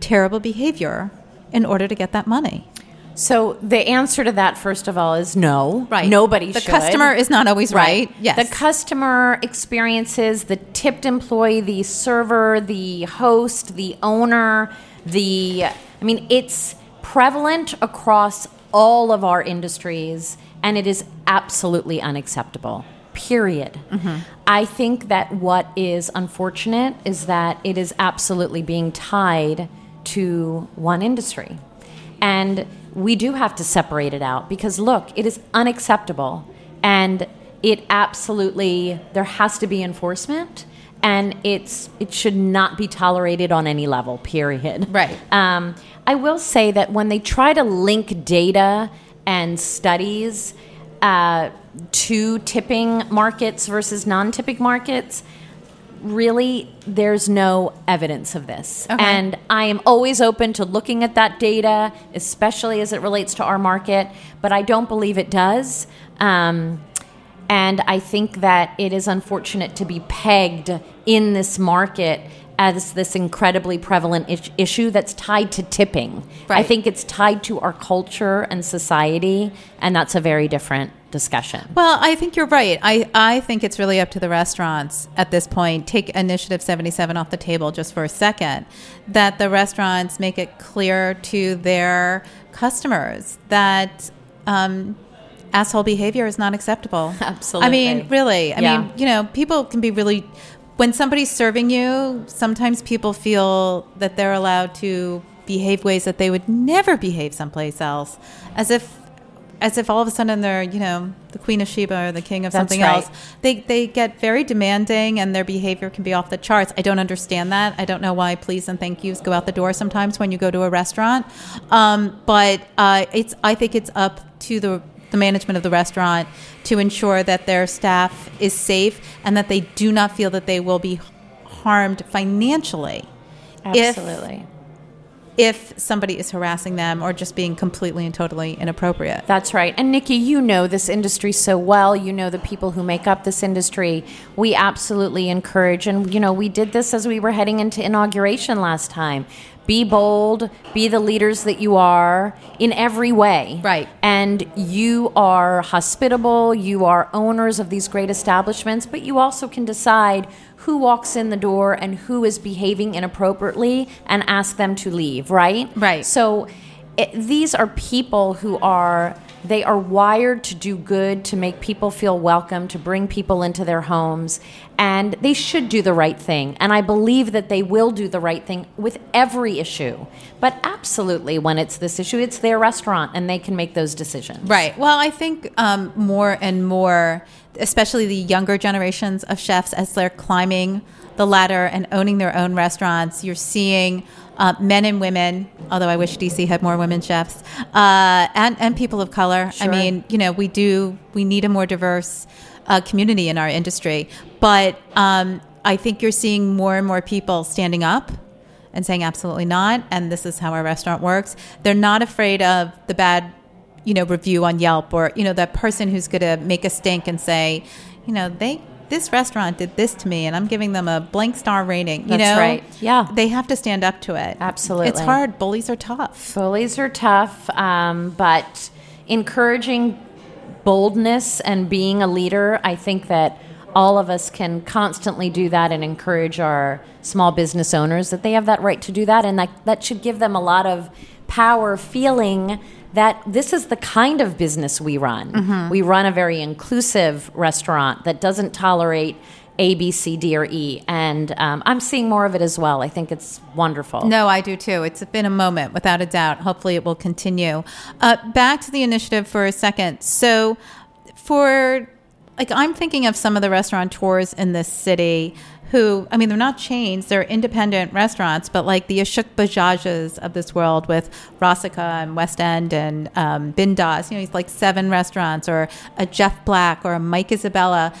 terrible behavior in order to get that money? So the answer to that, first of all, is no. Right. Nobody The should. customer is not always right. Yes. The customer experiences, the tipped employee, the server, the host, the owner, the. I mean, it's prevalent across all of our industries, and it is absolutely unacceptable. Period. Mm-hmm. I think that what is unfortunate is that it is absolutely being tied to one industry. And we do have to separate it out because, look, it is unacceptable. And it absolutely, there has to be enforcement. And it's it should not be tolerated on any level. Period. Right. Um, I will say that when they try to link data and studies uh, to tipping markets versus non-tipping markets, really there's no evidence of this. Okay. and i am always open to looking at that data especially as it relates to our market but i don't believe it does. Um, and i think that it is unfortunate to be pegged in this market as this incredibly prevalent is- issue that's tied to tipping. I think it's tied to our culture and society and that's a very different discussion Well, I think you're right. I, I think it's really up to the restaurants at this point. Take Initiative 77 off the table just for a second. That the restaurants make it clear to their customers that um, asshole behavior is not acceptable. Absolutely. I mean, really. I Yeah. mean, you know, people can be really. When somebody's serving you, sometimes people feel that they're allowed to behave ways that they would never behave someplace else, as if as if all of a sudden they're you know the queen of sheba or the king of That's something right. else. They they get very demanding and their behavior can be off the charts. I don't understand that. I don't know why please and thank yous go out the door sometimes when you go to a restaurant. Um, but uh, it's i think it's up to the the management of the restaurant to ensure that their staff is safe and that they do not feel that they will be harmed financially absolutely if somebody is harassing them or just being completely and totally inappropriate That's right. And Nycci, you know this industry so well. You know the people who make up this industry. We absolutely encourage, and you know, we did this as we were heading into inauguration last time. Be bold, be the leaders that you are in every way. Right. And you are hospitable, you are owners of these great establishments, but you also can decide who walks in the door and who is behaving inappropriately and ask them to leave, right? Right. So it, these are people who are they are wired to do good to make people feel welcome to bring people into their homes and they should do the right thing. And i believe that they will do the right thing with every issue. But absolutely when it's this issue it's their restaurant and they can make those decisions. Right. Well, I think um, more and more, especially the younger generations of chefs, as they're climbing the ladder and owning their own restaurants, you're seeing uh, men and women. Although I wish DC had more women chefs uh, and and people of color. I mean, you know, we do we need a more diverse uh, community in our industry, but um, I think you're seeing more and more people standing up and saying absolutely not and this is how our restaurant works they're not afraid of the bad you know review on yelp or you know that person who's going to make a stink and say you know they this restaurant did this to me and i'm giving them a blank star rating you That's know right. Yeah. they have to stand up to it Absolutely. it's hard bullies are tough Bullies are tough, um, but encouraging boldness and being a leader, I think that all of us can constantly do that and encourage our small business owners that they have that right to do that, and that, that should give them a lot of power feeling that this is the kind of business we run. We run a very inclusive restaurant that doesn't tolerate A, B, C, D, or E, and um, I'm seeing more of it as well. I think it's wonderful. No, I do too. It's been a moment, without a doubt. Hopefully, it will continue. Uh, back to the initiative for a second. So, for like, I'm thinking of some of the restaurateurs in this city who, I mean, they're not chains; they're independent restaurants. But like the Ashok Bajajas of this world, with Rasika and West End and um, Bindas, you know, he's like seven restaurants, or a Jeff Black or a Mike Isabella.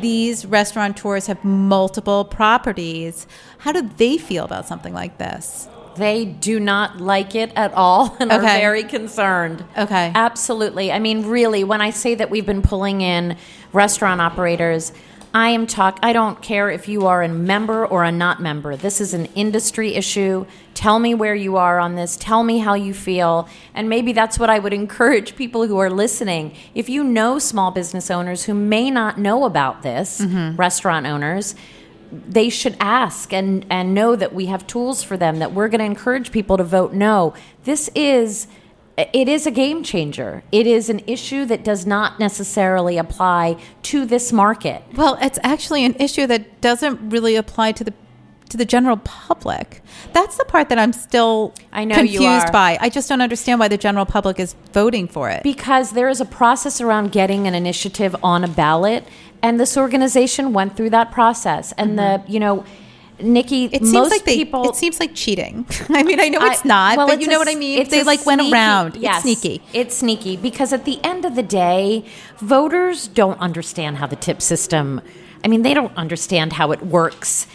These restaurateurs have multiple properties. How do they feel about something like this? They do not like it at all *laughs* and are very concerned. Okay. Absolutely. I mean, really, when I say that we've been pulling in restaurant operators, I am talk I don't care if you are a member or a not member. This is an industry issue. Tell me where you are on this. Tell me how you feel. And maybe that's what I would *laughs* encourage people who are listening. If you know small business owners who may not know about this, mm-hmm. restaurant owners, they should ask and and know that we have tools for them that we're going to encourage people to vote no this is it is a game changer it is an issue that does not necessarily apply to this market Well, it's actually an issue that doesn't really apply to the to the general public. That's the part that I'm still I know confused by. I just don't understand why the general public is voting for it. because there is a process around getting an initiative on a ballot and this organization went through that process and the mm-hmm. you know Nycci it seems most like they, people it seems like cheating. *laughs* I mean, I know it's I- not, well, but it's you know a I mean. it's They like went around. Yes, It's sneaky. It's sneaky because at the end of the day, voters don't understand how the tip system. I mean, they don't understand how it works.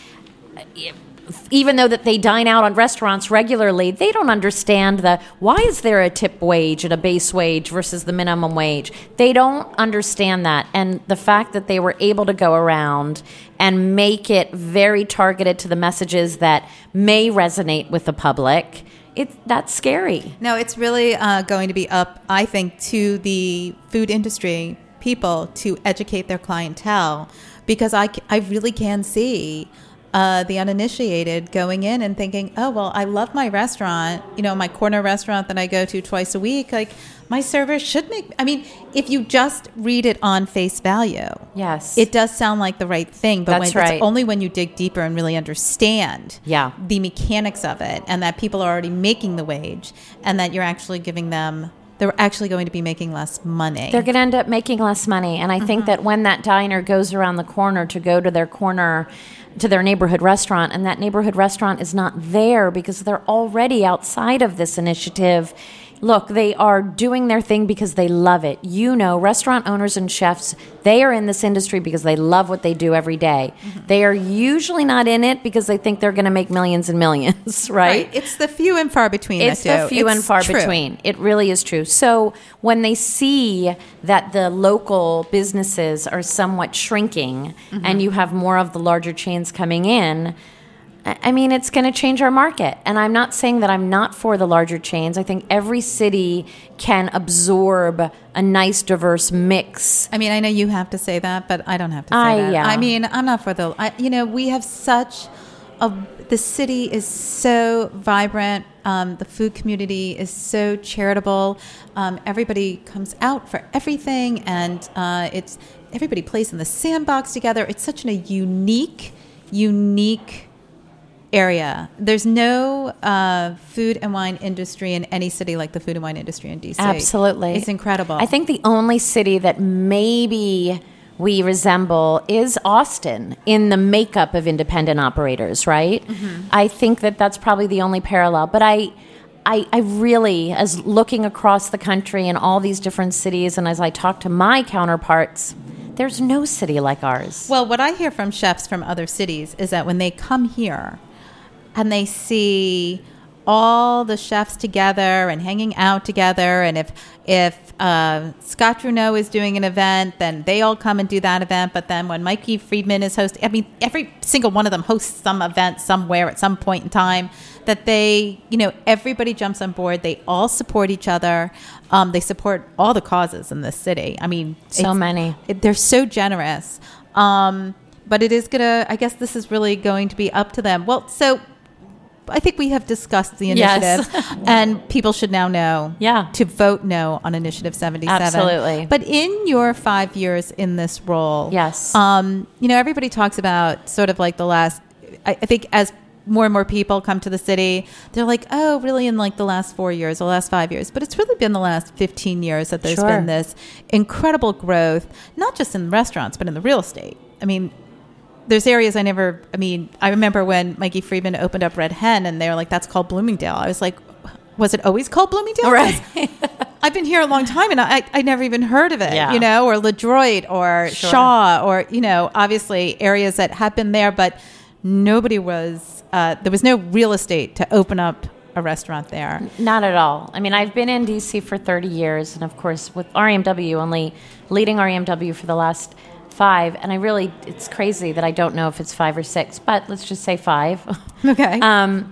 Even though that they dine out on restaurants regularly, they don't understand the why is there a tip wage and a base wage versus the minimum wage. They don't understand that, and the fact that they were able to go around and make it very targeted to the messages that may resonate with the public. It that's scary. No, it's really uh, going to be up, I think, to the food industry people to educate their clientele because I, I really can see uh, the uninitiated going in and thinking, oh, well, I love my restaurant, you know, my corner restaurant that I go to twice a week. Like, my server should make, I mean, if you just read it on face value, Yes. it does sound like the right thing, but That's when, right. only when you dig deeper and really understand Yeah. the mechanics of it and that people are already making the wage and that you're actually giving them they're actually going to be making less money. They're going to end up making less money. And I think that when that diner goes around the corner to go to their corner, to their neighborhood restaurant, and that neighborhood restaurant is not there because they're already outside of this initiative. Look, they are doing their thing because they love it. You know, restaurant owners and chefs, they are in this industry because they love what they do every day. They are usually not in it because they think they're going to make millions and millions, *laughs* right? right? It's the few and far between. It's the do. few and It's far true. between. It really is true. So when they see that the local businesses are somewhat shrinking Mm-hmm. and you have more of the larger chains coming in, I mean, it's going to change our market. And I'm not saying that I'm not for the larger chains. I think every city can absorb a nice, diverse mix. I mean, I know you have to say that, but I don't have to say I- that. yeah. I mean, I'm not for the. I, you know, we have such a. The city is so vibrant Um, the food community is so charitable. Um, everybody comes out for everything, and uh, it's everybody plays in the sandbox together. It's such a unique, unique area. There's no uh, food and wine industry in any city like the food and wine industry in DC. Absolutely. It's incredible. I think the only city that maybe we resemble is Austin in the makeup of independent operators, right? Mm-hmm. I think that that's probably the only parallel. But I, I, I really, as looking across the country and all these different cities, and as I talk to my counterparts, there's no city like ours. Well, what I hear from chefs from other cities is that when they come here and they see all the chefs together and hanging out together, and if if uh, Scott Drewno is doing an event, then they all come and do that event. But then when Mikey Friedman is hosting, I mean, every single one of them hosts some event somewhere at some point in time. That they, you know, everybody jumps on board. They all support each other. Um, they support all the causes in this city. I mean, So many. it- they're so generous. Um, but it is gonna. I guess this is really going to be up to them. Well, so I think we have discussed the Yes. initiative, *laughs* and people should now know. Yeah. To vote no on Initiative Seventy Seven. Absolutely. But in your five years in this role, Yes. um, you know, everybody talks about sort of like the last. I, I think as more and more people come to the city, they're like, oh, really, in like the last four years, the last five years. But it's really been the last 15 years that there's Sure. been this incredible growth, not just in restaurants, but in the real estate. I mean, there's areas I never, I mean, I remember when Mikey Friedman opened up Red Hen and they were like, that's called Bloomingdale. I was like, was it always called Bloomingdale? Right. *laughs* I've been here a long time and I, I never even heard of it, Yeah. you know, or LeDroit or Sure. Shaw or, you know, obviously areas that have been there, but nobody was, uh, there was no real estate to open up a restaurant there. Not at all. I mean, I've been in DC for 30 years, and of course, with RAMW, only leading RAMW for the last five. And I really, it's crazy that I don't know if it's five or six, but let's just say five. *laughs* Okay. Um,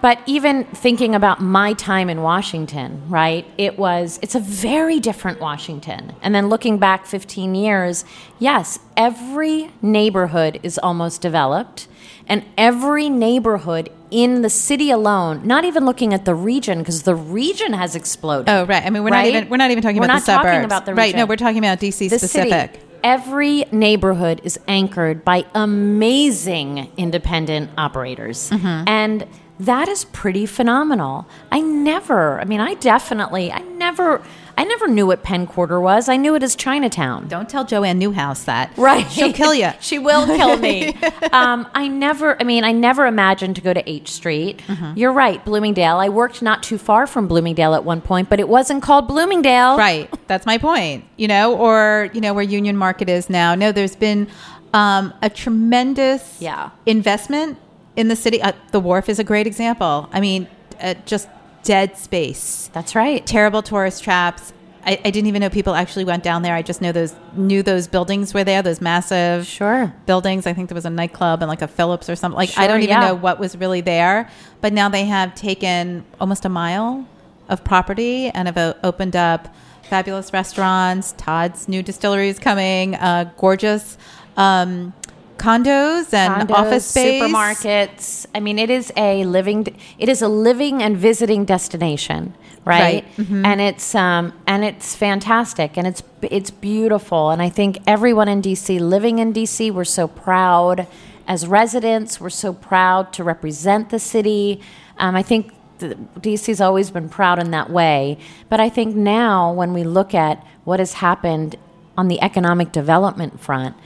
but even thinking about my time in Washington, right? It was it's a very different Washington. And then looking back 15 years, yes, every neighborhood is almost developed, and every neighborhood in the city alone, not even looking at the region because the region has exploded. oh, right. I mean, we're right? not even, we're not even talking We're about not the suburbs. talking about the region. Right. No, we're talking about DC the specific. City, every neighborhood is anchored by amazing independent operators. Mm-hmm. And that is pretty phenomenal. I never, I mean, I definitely, I never, I never knew what Penn Quarter was. I knew it as Chinatown. Don't tell Joanne Newhouse that. Right. She'll kill you. *laughs* she will kill me. *laughs* um, I never, I mean, I never imagined to go to H Street. Mm-hmm. You're right, Bloomingdale. I worked not too far from Bloomingdale at one point, but it wasn't called Bloomingdale. Right. That's my point. You know, or, you know, where Union Market is now. No, there's been um, a tremendous Yeah. investment in the city. Uh, the wharf is a great example. I mean, uh, just dead space. That's right. Terrible tourist traps. I, I didn't even know people actually went down there. I just know those knew those buildings were there, those massive Sure. buildings. I think there was a nightclub and like a Phillips or something. Like I don't even yeah. know what was really there. But now they have taken almost a mile of property and have opened up fabulous restaurants. Todd's new distillery is coming. Uh, gorgeous um, condos and Condos, office space. supermarkets. I mean, it is a living. It is a living and visiting destination, right? Right. Mm-hmm. And it's um, and it's fantastic, and it's it's beautiful. And I think everyone in DC, living in DC, we're so proud as residents. We're so proud to represent the city. Um, I think. DC's always been proud in that way, but I think now when we look at what has happened on the economic development front,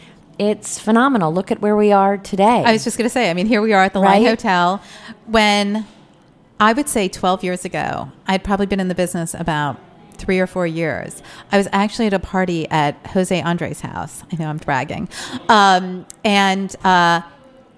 it's phenomenal. Look at where we are today. I was just going to say, I mean, here we are at the Right? Hotel when I would say 12 years ago, I'd probably been in the business about three or four years. I was actually at a party at Jose Andres' house. I know I'm bragging. Um, and, uh,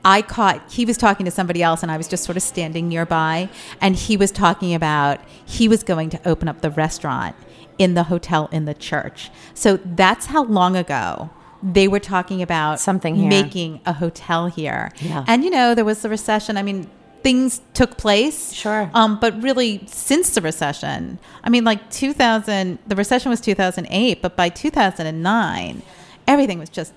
I caught, he was talking to somebody else, and I was just sort of standing nearby. And he was talking about he was going to open up the restaurant in the hotel in the church. So that's how long ago they were talking about Something here. making a hotel here. Yeah. And you know, there was the recession. I mean, things took place. Sure. Um, but really, since the recession, I mean, like 2000, the recession was 2008, but by 2009, everything was just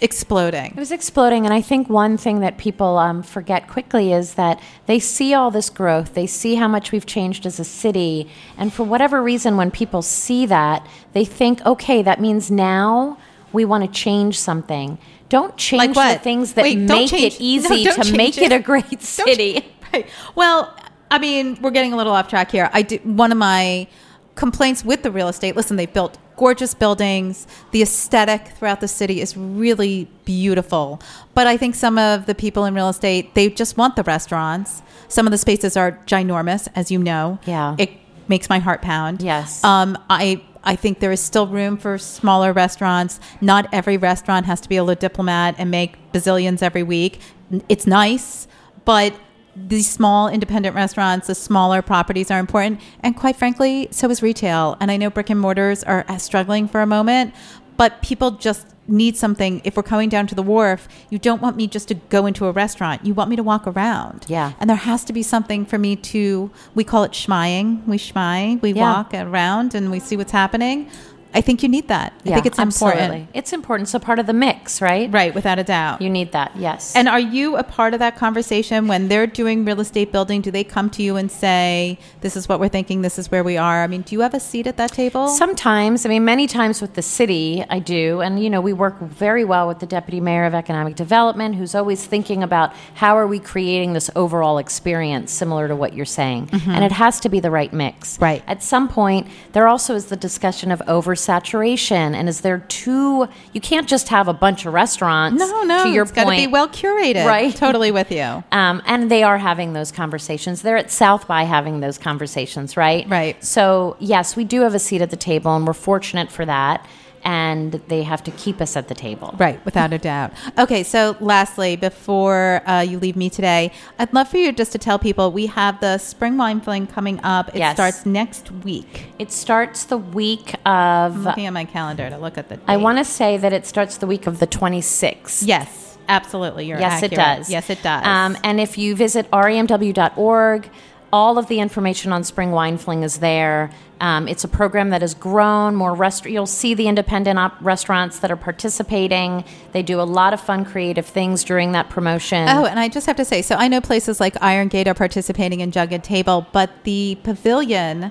exploding. It was exploding, and I think one thing that people um, forget quickly is that they see all this growth, they see how much we've changed as a city, and for whatever reason, when people see that, they think, okay, that means now we want to change something. Don't change what? the things that Wait, make it *laughs* easy no, to make it it. a great city. Right. Well, I mean, we're getting a little off track here. I did one of my complaints with the real estate. Listen, they've built gorgeous buildings. The aesthetic throughout the city is really beautiful. But I think some of the people in real estate, they just want the restaurants. Some of the spaces are ginormous, as you know. Yeah. It makes my heart pound. Yes. Um, I I think there is still room for smaller restaurants. Not every restaurant has to be a Le Diplomate and make bazillions every week. It's nice, but these small independent restaurants, the smaller properties are important. And quite frankly, so is retail. And I know brick and mortars are struggling for a moment, but people just need something. If we're coming down to the wharf, you don't want me just to go into a restaurant. You want me to walk around. Yeah. And there has to be something for me to, we call it schmying. We schmy, we Yeah. walk around and we see what's happening. I think you need that. I think it's absolutely. important. It's important. So part of the mix, right? Right, without a doubt. You need that. Yes. and are you a part of that conversation when they're doing real estate building? Do they come to you and say, "This is what we're thinking. This is where we are"? I mean, do you have a seat at that table? Sometimes, I mean, many times with the city, I do. And, you know, we work very well with the Deputy Mayor of Economic Development, who's always thinking about how are we creating this overall experience similar to what you're saying. And it has to be the right mix. Mm-hmm. Right. At some point, there also is the discussion of oversaturation. And is there too, you can't just have a bunch of restaurants. no, no. To your it's got to be well curated. Right. Totally with you. Um, and they are having those conversations. They're at South by having those conversations, right? Right. So, yes, we do have a seat at the table, and we're fortunate for that. And they have to keep us at the table. Right, without a doubt. Okay, so lastly, before uh, you leave me today, I'd love for you just to tell people we have the spring wine fling coming up. It Yes. starts next week. It starts the week I'm of, looking at my calendar to look at the. I want to say that it starts the week of the 26th. Yes, absolutely. You're yes, accurate. it does. Yes, it does. Um, and if you visit ramw.org, all of the information on Spring Wine Fling is there. Um, it's a program that has grown. More rest- you'll see the independent op- restaurants that are participating. They do a lot of fun, creative things during that promotion. Oh, and I just have to say, so I know places like Iron Gate are participating in Jug and Table, but the pavilion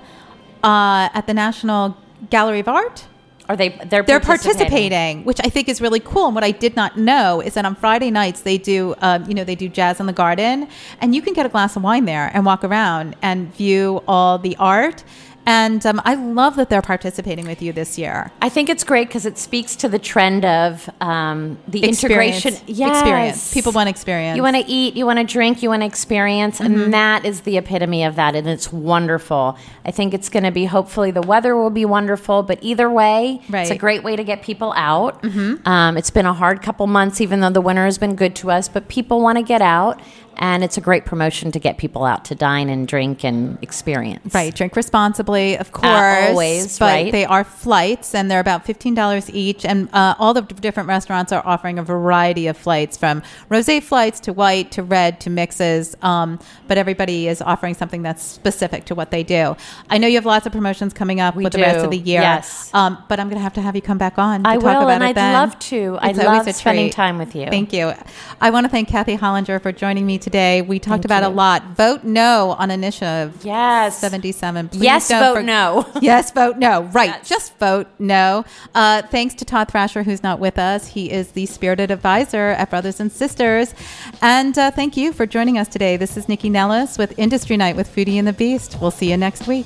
uh, at the National Gallery of Art, are they? They're they're participating, which I think is really cool. And what I did not know is that on Friday nights they do, um, you know, they do jazz in the garden, and you can get a glass of wine there and walk around and view all the art. And um, I love that they're participating with you this year. I think it's great because it speaks to the trend of um, the Experience. integration. Yes. Experience. People want experience. You want to eat, you want to drink, you want to experience, Mm-hmm. and that is the epitome of that, and it's wonderful. I think it's going to be. Hopefully, the weather will be wonderful, but either way, it's a great way to get people out. Um, it's been a hard couple months, even though the winter has been good to us, but people want to get out, and it's a great promotion to get people out to dine and drink and experience. Right, drink responsibly, of course. always, but right. They are flights, and they're about fifteen dollars each. And uh, all the different restaurants are offering a variety of flights, from rosé flights to white to red to mixes. Um, but everybody is offering something that's specific to what they do. I know you have lots of promotions coming up We with the rest of the year. yes. Um, but I'm going to have to have you come back on. To I talk will, about and it I'd then. love to. I It's always love a spending time with you. Thank you. I want to thank Kathy Hollinger for joining me today. We talked Thank about a lot. Vote no on initiative. Yes. 77. Please Yes, vote for- no. *laughs* yes, vote no. Right. Yes. Just vote no. Uh, thanks to Todd Thrasher, who's not with us. He is the spirited advisor at Brothers and Sisters. And uh, thank you for joining us today. This is Nycci Nellis with Industry Night with Foodie and the Beast. We'll see you next week.